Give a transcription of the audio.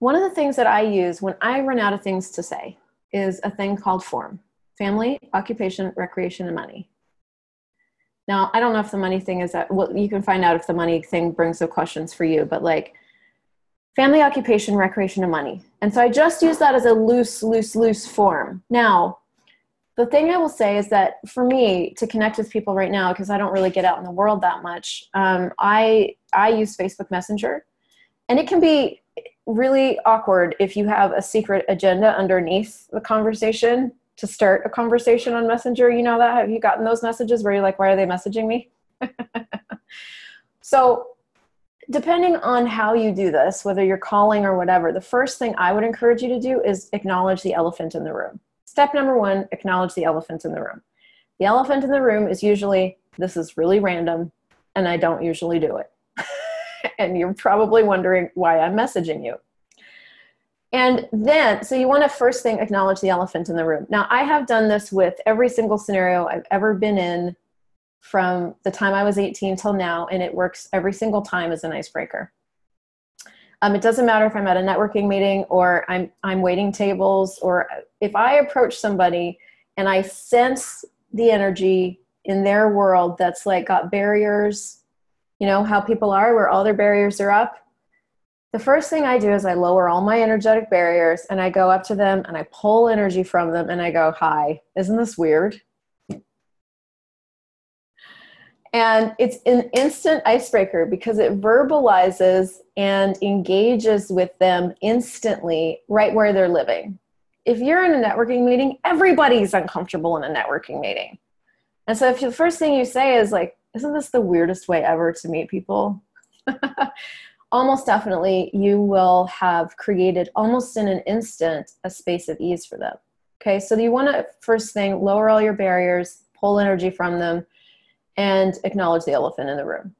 one of the things that I use when I run out of things to say is a thing called form family, occupation, recreation, and money. Now, I don't know if the money thing is that, well, you can find out if the money thing brings up questions for you, but like family, occupation, recreation, and money. And so I just use that as a loose, loose, loose form. Now, the thing I will say is that for me to connect with people right now, because I don't really get out in the world that much, um, I I use Facebook Messenger, and it can be really awkward if you have a secret agenda underneath the conversation to start a conversation on Messenger. You know that? Have you gotten those messages where you're like, why are they messaging me? so, depending on how you do this, whether you're calling or whatever, the first thing I would encourage you to do is acknowledge the elephant in the room. Step number one acknowledge the elephant in the room. The elephant in the room is usually, this is really random, and I don't usually do it. and you're probably wondering why I'm messaging you. And then, so you want to first thing acknowledge the elephant in the room. Now, I have done this with every single scenario I've ever been in from the time I was 18 till now, and it works every single time as an icebreaker. Um, it doesn't matter if I'm at a networking meeting or I'm I'm waiting tables, or if I approach somebody and I sense the energy in their world that's like got barriers, you know how people are, where all their barriers are up the first thing I do is I lower all my energetic barriers and I go up to them and I pull energy from them and I go, Hi, isn't this weird? And it's an instant icebreaker because it verbalizes and engages with them instantly right where they're living. If you're in a networking meeting, everybody's uncomfortable in a networking meeting. And so if the first thing you say is like, isn't this the weirdest way ever to meet people? almost definitely you will have created almost in an instant a space of ease for them. Okay, so you want to first thing lower all your barriers, pull energy from them, and acknowledge the elephant in the room.